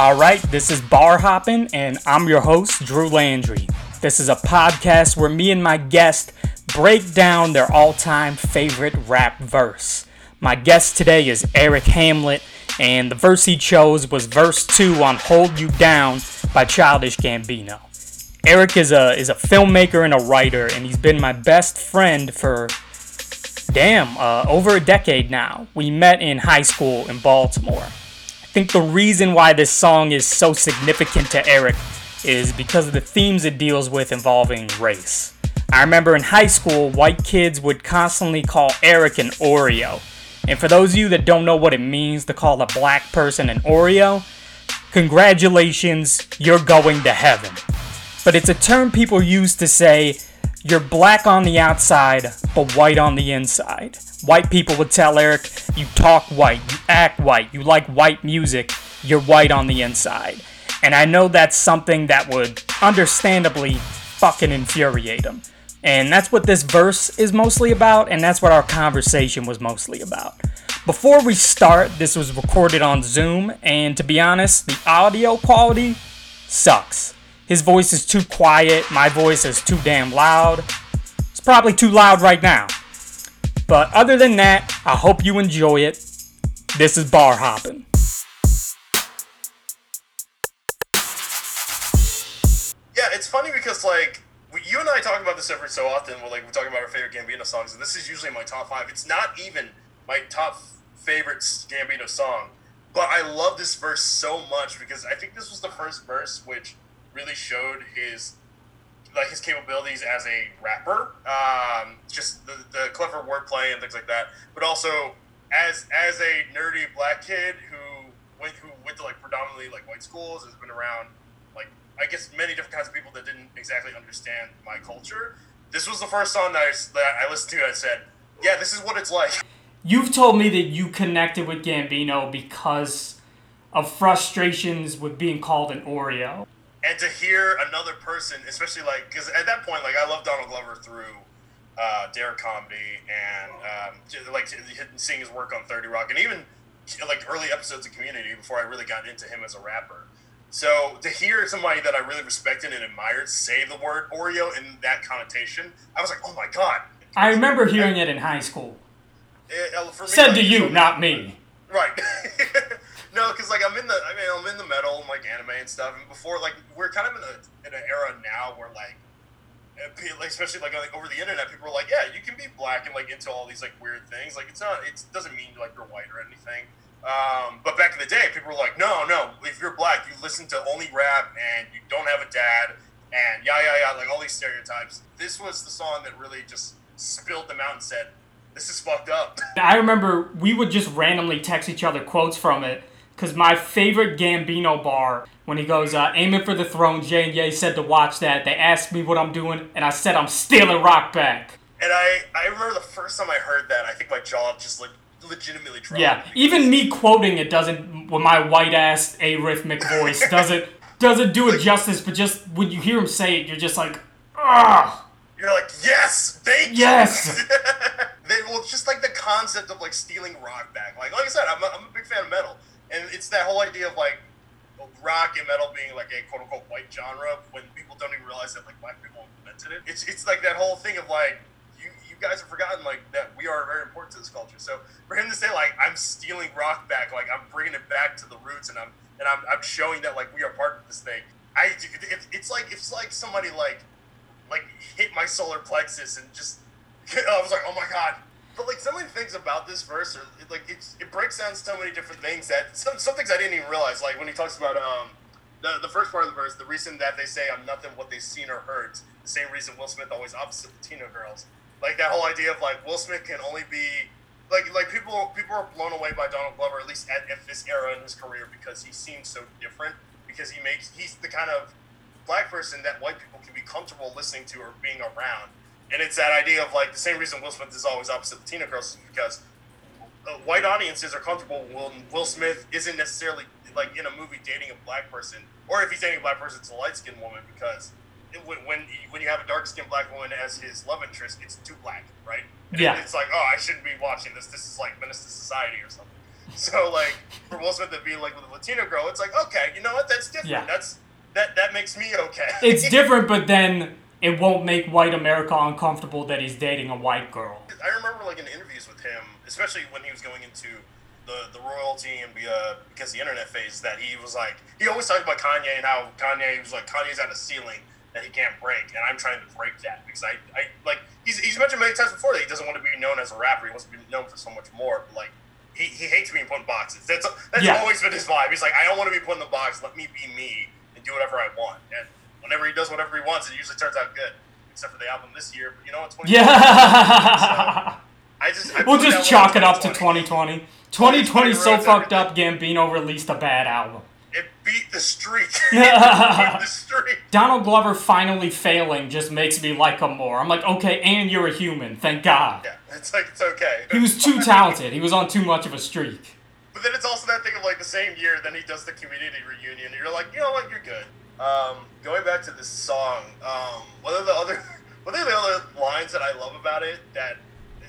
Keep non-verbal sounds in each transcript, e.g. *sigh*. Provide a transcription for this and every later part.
All right, this is Bar Hopping, and I'm your host, Drew Landry. This is a podcast where me and my guest break down their all time favorite rap verse. My guest today is Eric Hamlet, and the verse he chose was verse 2 on Hold You Down by Childish Gambino. Eric is a, is a filmmaker and a writer, and he's been my best friend for, damn, uh, over a decade now. We met in high school in Baltimore. I think the reason why this song is so significant to Eric is because of the themes it deals with involving race. I remember in high school, white kids would constantly call Eric an Oreo. And for those of you that don't know what it means to call a black person an Oreo, congratulations, you're going to heaven. But it's a term people use to say you're black on the outside, but white on the inside. White people would tell Eric, you talk white, you act white, you like white music, you're white on the inside. And I know that's something that would understandably fucking infuriate him. And that's what this verse is mostly about, and that's what our conversation was mostly about. Before we start, this was recorded on Zoom, and to be honest, the audio quality sucks. His voice is too quiet, my voice is too damn loud. It's probably too loud right now. But other than that, I hope you enjoy it. This is Bar Hopping. Yeah, it's funny because like you and I talk about this every so often. We're like we're talking about our favorite Gambino songs, and this is usually my top five. It's not even my top favorite Gambino song, but I love this verse so much because I think this was the first verse which really showed his like his capabilities as a rapper, um, just the, the clever wordplay and things like that, but also as as a nerdy black kid who went who went to like predominantly like white schools, has been around like I guess many different kinds of people that didn't exactly understand my culture. This was the first song that I, that I listened to. I said, "Yeah, this is what it's like." You've told me that you connected with Gambino because of frustrations with being called an Oreo. And to hear another person, especially like, because at that point, like, I love Donald Glover through uh, Derrick Comedy and um, like seeing his work on 30 Rock and even like early episodes of Community before I really got into him as a rapper. So to hear somebody that I really respected and admired say the word Oreo in that connotation, I was like, oh my god. I remember hearing it in high school. It, uh, me, Said like, to you, not me. Right. *laughs* no, because like I'm in the, I mean, I'm in the metal and like anime and stuff, and before like we're kind of in a in an era now where like, especially like, like over the internet, people are like, yeah, you can be black and like into all these like weird things. Like it's not, it doesn't mean like you're white or anything. Um, but back in the day, people were like, no, no, if you're black, you listen to only rap and you don't have a dad and yeah, yeah, yeah, like all these stereotypes. This was the song that really just spilled them out and said, this is fucked up. I remember we would just randomly text each other quotes from it because my favorite Gambino bar, when he goes, uh, aiming for the throne, J and J said to watch that. They asked me what I'm doing, and I said I'm stealing rock back. And I, I remember the first time I heard that, I think my jaw just like legitimately dropped. Yeah, even me quoting it doesn't, with my white ass arrhythmic voice, *laughs* doesn't doesn't do it like, justice. But just when you hear him say it, you're just like, ah. You're like, yes, thank yes. *laughs* they, well, it's just like the concept of like stealing rock back. Like, like I said, I'm a, I'm a big fan of metal, and it's that whole idea of like rock and metal being like a quote unquote white genre when people don't even realize that like black people invented it. It's it's like that whole thing of like you you guys have forgotten like that we are very important to this culture. So for him to say like I'm stealing rock back, like I'm bringing it back to the roots, and I'm and I'm, I'm showing that like we are part of this thing. I it, it's like it's like somebody like like hit my solar plexus and just *laughs* I was like oh my god. But like so many things about this verse are like it's, it breaks down so many different things that some some things I didn't even realize. Like when he talks about um the, the first part of the verse, the reason that they say I'm nothing what they've seen or heard, the same reason Will Smith always opposite Latino girls. Like that whole idea of like Will Smith can only be like like people people are blown away by Donald Glover at least at, at this era in his career because he seems so different because he makes he's the kind of black person that white people can be comfortable listening to or being around. And it's that idea of like the same reason Will Smith is always opposite Latino girls is because white audiences are comfortable when Will Smith isn't necessarily like in a movie dating a black person, or if he's dating a black person, it's a light skinned woman because when when you have a dark skinned black woman as his love interest, it's too black, right? And yeah. It's like, oh, I shouldn't be watching this. This is like Menace to Society or something. *laughs* So like for Will Smith to be like with a Latino girl, it's like okay, you know what? That's different. Yeah. That's that that makes me okay. It's *laughs* different, but then it won't make white America uncomfortable that he's dating a white girl. I remember like in interviews with him, especially when he was going into the the royalty and be, uh, because the internet phase, that he was like he always talked about Kanye and how Kanye was like Kanye's at a ceiling that he can't break, and I'm trying to break that because I, I like he's, he's mentioned many times before that he doesn't want to be known as a rapper. He wants to be known for so much more. But like he, he hates being put in boxes. That's that's Yeah. always been his vibe. He's like I don't want to be put in the box. Let me be me and do whatever I want. And whenever he does whatever he wants, it usually turns out good. Except for the album this year, but you know, it's 20 Yeah. I just I we'll just chalk it up to 2020. 2020. 2020 's so fucked up. Gambino released a bad album. It beat the streak. *laughs* the streak. Donald Glover finally failing just makes me like him more. I'm like, okay, and you're a human. Thank God. Yeah, it's like it's okay. He was too talented. He was on too much of a streak. But then it's also that thing of like the same year, then he does the community reunion. And you're like, you know what, you're good. Um, going back to this song, um, what are the other, *laughs* what are the other lines that I love about it that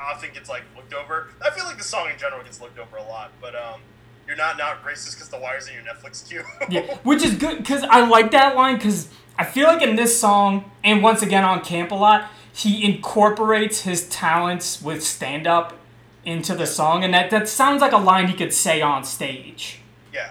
often gets like looked over? I feel like the song in general gets looked over a lot, but um, you're not not racist because the wire's in your Netflix queue. *laughs* Yeah, which is good because I like that line because I feel like in this song and once again on Camp a lot, he incorporates his talents with stand up into the song, and that that sounds like a line he could say on stage. Yeah,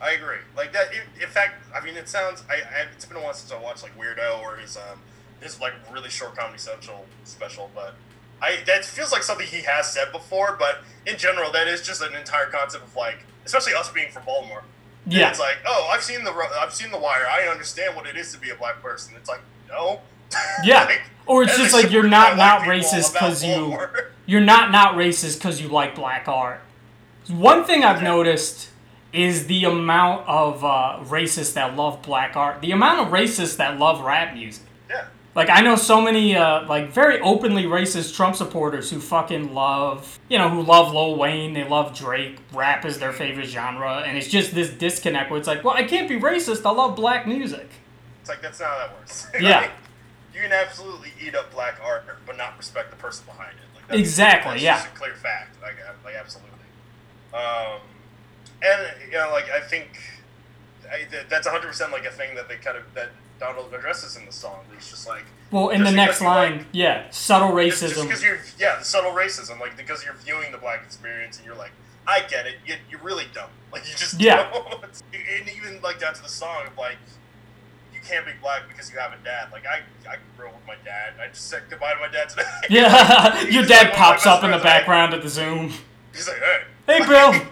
I agree. Like that. In, in fact, I mean, it sounds. I, I it's been a while since I watched like Weirdo or his um his like really short Comedy Central special, but I that feels like something he has said before. But in general, that is just an entire concept of like, especially us being from Baltimore. Yeah, It's like, oh, I've seen the I've seen the Wire. I understand what it is to be a black person. It's like, no. *laughs* Yeah. Like, or it's just like *laughs* you're not not racist because you you're not not racist because you like black art. One thing I've noticed is the amount of uh, racists that love black art. The amount of racists that love rap music. yeah. Like I know so many uh, like very openly racist Trump supporters who fucking love you know who love Lil Wayne, they love Drake, rap is their favorite genre, and it's just this disconnect where it's like, well, I can't be racist. I love black music. It's like that's not how that works. *laughs* Yeah. Like, you can absolutely eat up black art, but not respect the person behind it. Like, that's, Exactly, That's yeah. just a clear fact. Like, like absolutely. Um, and you know, like I think I, that's 100 percent like a thing that they kind of that Donald addresses in the song. It's just like Well, in the next line, like- yeah, subtle racism. because you're yeah the subtle racism like because you're viewing the black experience and you're like I get it you, you really don't *laughs* like you just Yeah. don't. *laughs* and even like down to the song of like you can't be black because you have a dad like I I grew up with my dad I just said goodbye to my dad today Yeah, *laughs* your dad my pops up in the like- background of the Zoom. he's like hey Hey, Like, Bill.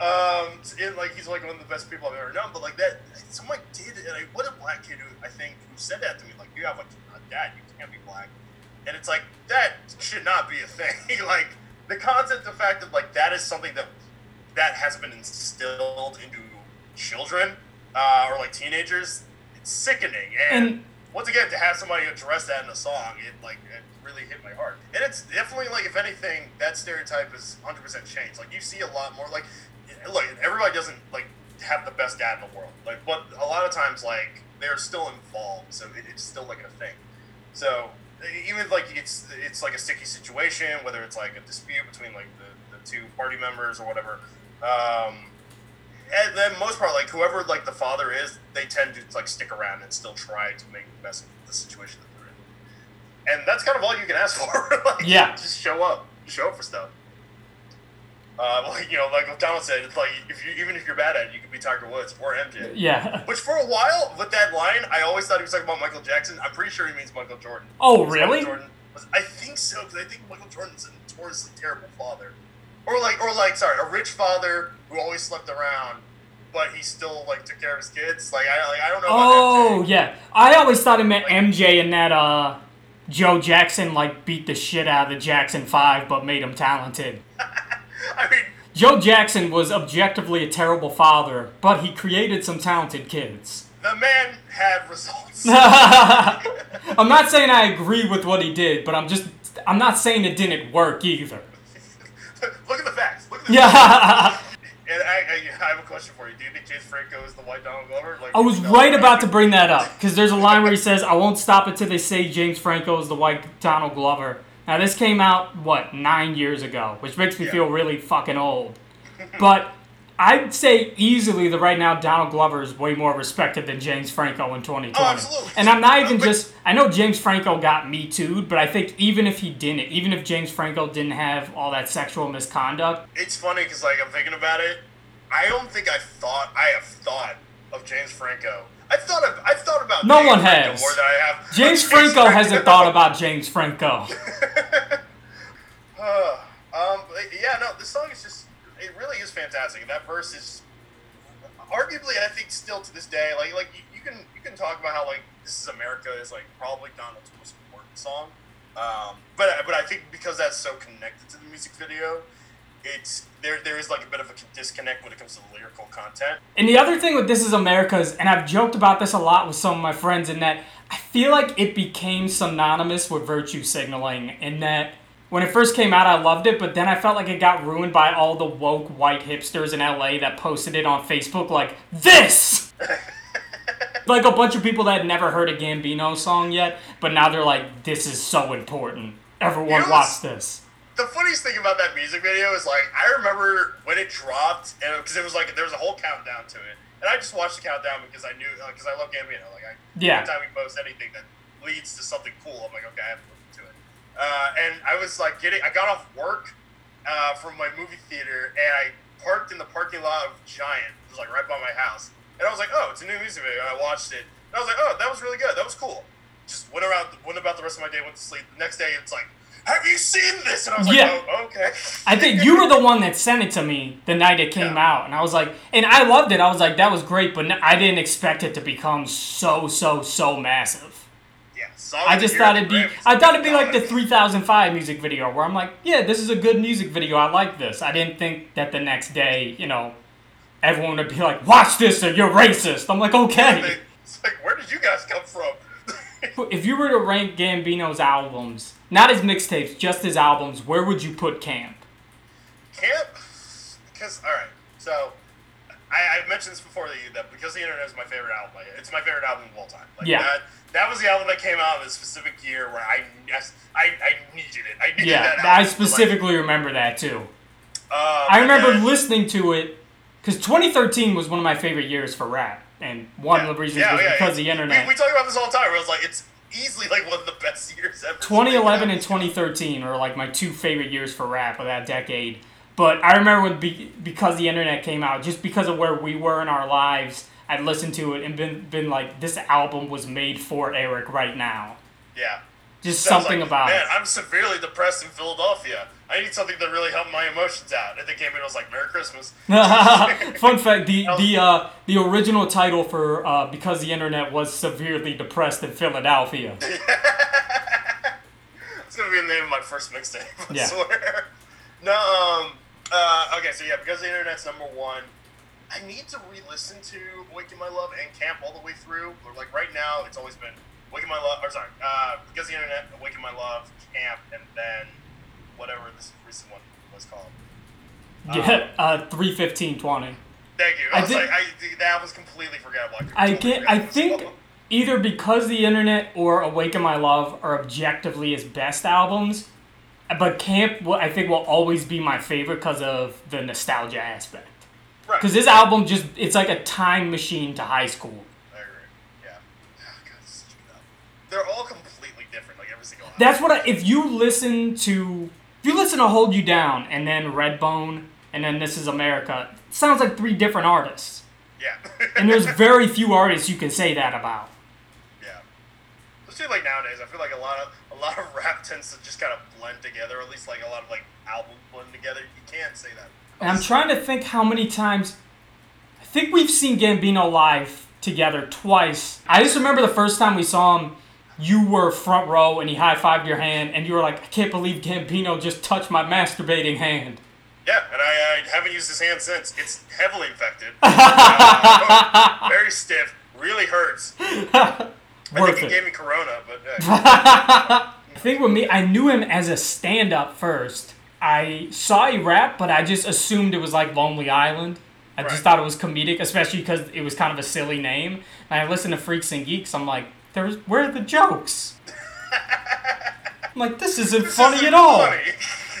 Um and, like he's like one of the best people I've ever known but like that someone did and like what a black kid who I think who said that to me like you have like a dad you can't be black. And it's like that should not be a thing *laughs* like the concept the fact that like that is something that that has been instilled into children uh, or like teenagers it's sickening and, And- once again to have somebody address that in a song it like it really hit my heart. And it's definitely like if anything that stereotype is 100% changed. Like you see a lot more like look everybody doesn't like have the best dad in the world like but a lot of times like they're still involved so it, it's still like a thing so even if, like it's it's like a sticky situation, whether it's like a dispute between like the, the two party members or whatever. Um, and then most part, like whoever like the father is, they tend to like stick around and still try to make the best of the situation that they're in. And that's kind of all you can ask *laughs* for. like, Yeah. just show up, show up for stuff. Uh, *laughs* like you know, like Donald said, it's like if you even if you're bad at it, you could be Tiger Woods or MJ. Yeah. Which for a while, with that line, I always thought he was talking about Michael Jackson. I'm pretty sure he means Michael Jordan. Oh, really? Michael Jordan was, I think so, because I think Michael Jordan's a notoriously terrible father, or like, or like, sorry, a rich father who always slept around, but he still like took care of his kids. Like I, like, I don't know. Oh, yeah. I always thought it meant MJ and that uh, Joe Jackson like beat the shit out of the Jackson Five, but made him talented. *laughs* *laughs* I mean, Joe Jackson was objectively a terrible father, but he created some talented kids. the man had results. *laughs* I'm not saying I agree with what he did, but I'm just I'm not saying it didn't work either. *laughs* Look at the facts. Look at the Yeah. And I, I, I have a question for you. Do you think James Franco is the white Donald Glover? Like, I was no, right about to bring that up because there's a line where he says, "I won't stop until they say James Franco is the white Donald Glover." Now this came out what nine years ago, which makes me Yeah. feel really fucking old. but I'd say easily that right now Donald Glover is way more respected than James Franco in 2020. Oh, absolutely. And I'm not even just. I know James Franco got me too, but I think even if he didn't, even if James Franco didn't have all that sexual misconduct, It's funny because like I'm thinking about it. I don't think I thought I have thought of James Franco. I've thought of I've thought about No James one Franco has. more than I have. of James *laughs* Franco hasn't thought about James Franco. *laughs* Uh, um, yeah, no, this song is just it really is fantastic. And that verse is arguably, I think, still to this day, like like you, you can you can talk about how like this is America is like probably Donald's most important song. Um, but but I think because that's so connected to the music video, it's there there is like a bit of a disconnect when it comes to the lyrical content. And the other thing with This Is America's, and I've joked about this a lot with some of my friends, in that I feel like it became synonymous with virtue signaling, in that when it first came out, I loved it, but then I felt like it got ruined by all the woke white hipsters in LA that posted it on Facebook like, this! *laughs* like a bunch of people that had never heard a Gambino song yet, but now they're like, this is so important. Everyone You know watch this. The funniest thing about that music video is like I remember when it dropped, and because it was like there was a whole countdown to it, and I just watched the countdown because I knew because I love Gambino. Like I, Yeah. anytime he posts anything that leads to something cool, I'm like, okay, I have to listen to it. Uh, and I was like getting, I got off work uh, from my movie theater, and I parked in the parking lot of Giant, it was like right by my house, and I was like, oh, it's a new music video, and I watched it, and I was like, oh, that was really good, that was cool. Just went around, went about the rest of my day, went to sleep. The next day, it's like, have you seen this? And I was like, Yeah. oh, okay. I think you were the one that sent it to me the night it came Yeah. out, and I was like, and I loved it. I was like, that was great, but I didn't expect it to become so, so, so massive. Yeah, I just thought it'd be, I thought it'd be like the 3005 music video, where I'm like, yeah, this is a good music video. I like this. I didn't think that the next day, you know, everyone would be like, watch this or you're racist. I'm like, okay. It's like, where did you guys come from? *laughs* If you were to rank Gambino's albums, not his mixtapes, just his albums, where would you put Camp? Camp, because all right, so I, I mentioned this before that that because the internet is my favorite album. Like, it's my favorite album of all time. Like, Yeah. That, that was the album that came out in a specific year where I I, I needed it. I needed Yeah, that. I specifically remember that too. Like, um, I remember then- listening to it because 2013 was one of my favorite years for rap, and one of the reasons was because of the internet. We, we talk about this all the time. Where it's like it's easily like one of the best years ever. 2011 and 2013 are like my two favorite years for rap of that decade. But I remember when be, because the internet came out, just because of where we were in our lives, I'd listened to it and been been like, this album was made for Eric right now. Yeah. Just So something like, about Man, it. I'm severely depressed in Philadelphia. I need something to really help my emotions out. And they came in and was like, Merry Christmas. *laughs* Fun fact: the the uh, the original title for uh, because the internet was severely depressed in Philadelphia. *laughs* It's gonna be the name of my first mixtape. I Yeah. swear. No, um, uh, okay, so yeah, because the internet's number one, I need to re-listen to "Awaken My Love" and "Camp" all the way through. Or like right now, it's always been "Awaken My Love," or sorry, uh, because the internet, "Awaken My Love," "Camp," and then whatever this recent one was called. Yeah, uh, three fifteen twenty. Thank you. I, I was like, I, that was completely forgettable. I totally get. I what it was think either because the internet or Awaken My Love are objectively his best albums, but Camp, I think, will always be my favorite because of the nostalgia aspect. Right. Because this album just, it's like a time machine to high school. I agree. Yeah. Oh, God, this is such a good album. They're all completely different, like every single album. That's what I, if you listen to, if you listen to Hold You Down and then Redbone and then This Is America, sounds like three different artists. Yeah. *laughs* And there's very few artists you can say that about. yeah. Especially like nowadays, I feel like a lot of a lot of *laughs* rap tends to just kind of blend together. Or at least like a lot of like albums blend together. You can't say that. And I'm trying to think how many times. I think we've seen Gambino live together twice. I just remember the first time we saw him, you were front row and he high fived your hand, and you were like, I can't believe Gambino just touched my masturbating hand. Yeah, and I, I haven't used his hand since. It's heavily infected. *laughs* Uh, very stiff. Really hurts. *laughs* I Worth think he it. gave me corona, but uh, *laughs* I think with me, I knew him as a stand up first. I saw he rap, but I just assumed it was like Lonely Island. I just thought it was comedic, especially because it was kind of a silly name. And I listened to Freaks and Geeks. I'm like, there's where are the jokes? I'm like, this isn't this funny isn't at all. funny.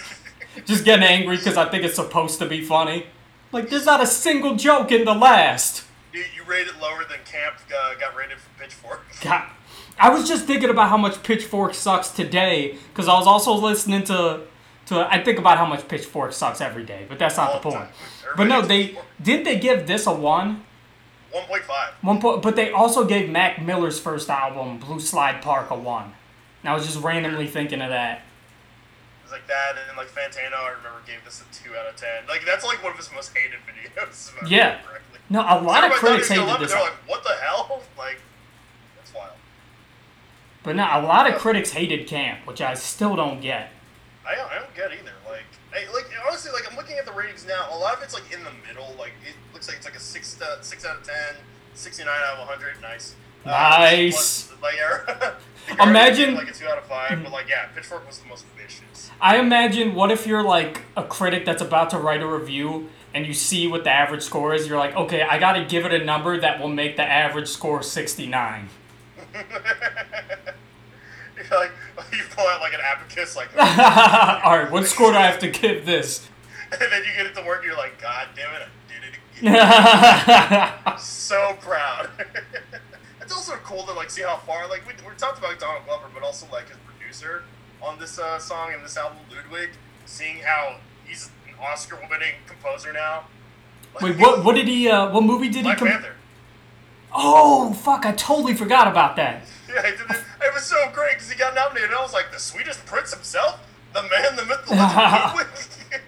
*laughs* Just getting angry because I think it's supposed to be funny. Like, there's not a single joke in the last. You, you rate it lower than Camp uh, got rated for Pitchfork. *laughs* God. I was just thinking about how much Pitchfork sucks today, because I was also listening to, to. I think about how much Pitchfork sucks every day, but that's not All the the point. But no, they didn't they give this a one. 1.5. One point, but they also gave Mac Miller's first album, Blue Slide Park, a one. And I was just randomly thinking of that. It's like that, and then like Fantano, I remember gave this a two out of ten. Like that's like one of his most hated videos. if I Yeah. correctly. No, a lot of critics he was gonna hated this. They're like, what the hell? *laughs* Like, that's wild. But no, a lot of critics hated Camp, which I still don't get. I don't, I don't get either. Like, I, like honestly, like I'm looking at the ratings now. A lot of it's like in the middle. Like it looks like it's like a six uh, six out of 10, 69 out of 100. Nice. Uh, Nice. but, like, *laughs* Imagine- like a two out of five. But like, yeah, Pitchfork was the most vicious. I imagine what if you're like a critic that's about to write a review and you see what the average score is, you're like, okay, I gotta give it a number that will make the average score 69. *laughs* You're like, pull out like an abacus, like, *laughs* *laughs* Alright, what score do I have to give this? *laughs* and then you get it to work. And you're like, God damn it, I did it again. so proud. it's also cool to like see how far like we, we talked about Donald Glover, but also like his producer on this uh, song and this album, Ludwig. Seeing how he's an Oscar-winning composer now. Wait, what what did he uh what movie did Black he come Panther. Oh fuck, I totally forgot about that. Yeah, he did it. was so great because he got nominated. And I was like, the sweetest prince himself, the man, the myth, the *laughs* legend, *laughs*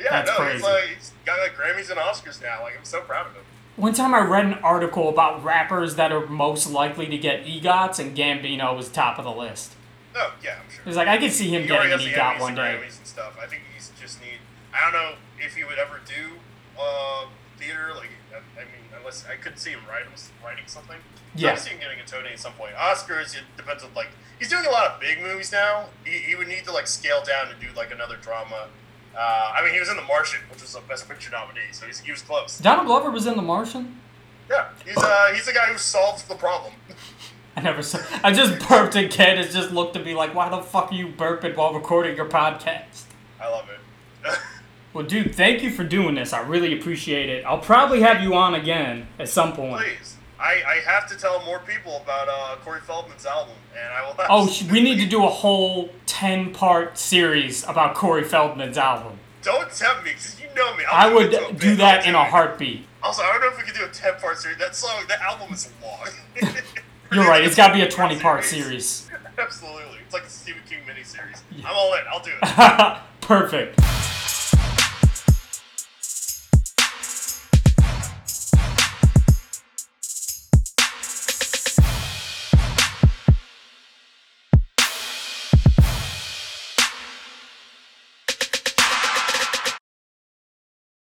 yeah, That's no, crazy. he's like he's got like Grammys and Oscars now. Like I'm so proud of him. One time I read an article about rappers that are most likely to get EGOTs and Gambino was top of the list. Oh yeah, I'm sure. He's like I could see him he getting an EGOT one day. Grammys and stuff. I think he's just need. I don't know if he would ever do uh, theater. Like, I, I mean, unless I could see him writing writing something. So I Yeah. could see him getting a Tony at some point. Oscars, it depends on like he's doing a lot of big movies now. He, he would need to like scale down and do like another drama. Uh, I mean, he was in The Martian, which was a Best Picture nominee, so he's, he was close. Donald Glover was in The Martian. Yeah, he's uh, he's the guy who solves the problem. *laughs* I never saw. I just burped and Ken has just looked at me like, "Why the fuck are you burping while recording your podcast?" I love it. *laughs* Well, dude, thank you for doing this. I really appreciate it. I'll probably have you on again at some point. Please, I, I have to tell more people about uh, Corey Feldman's album, and I will. Oh, we need to *laughs* do a whole ten-part series about Corey Feldman's album. Don't tempt me, because you know me. I'll I would do do that in a heartbeat. Also, I don't know if we could do a ten part series. That song, that album is long. *laughs* You're right. It's got to be *laughs* a twenty-part series. Absolutely, it's like a Stephen King miniseries. I'm all in. I'll do it. Perfect.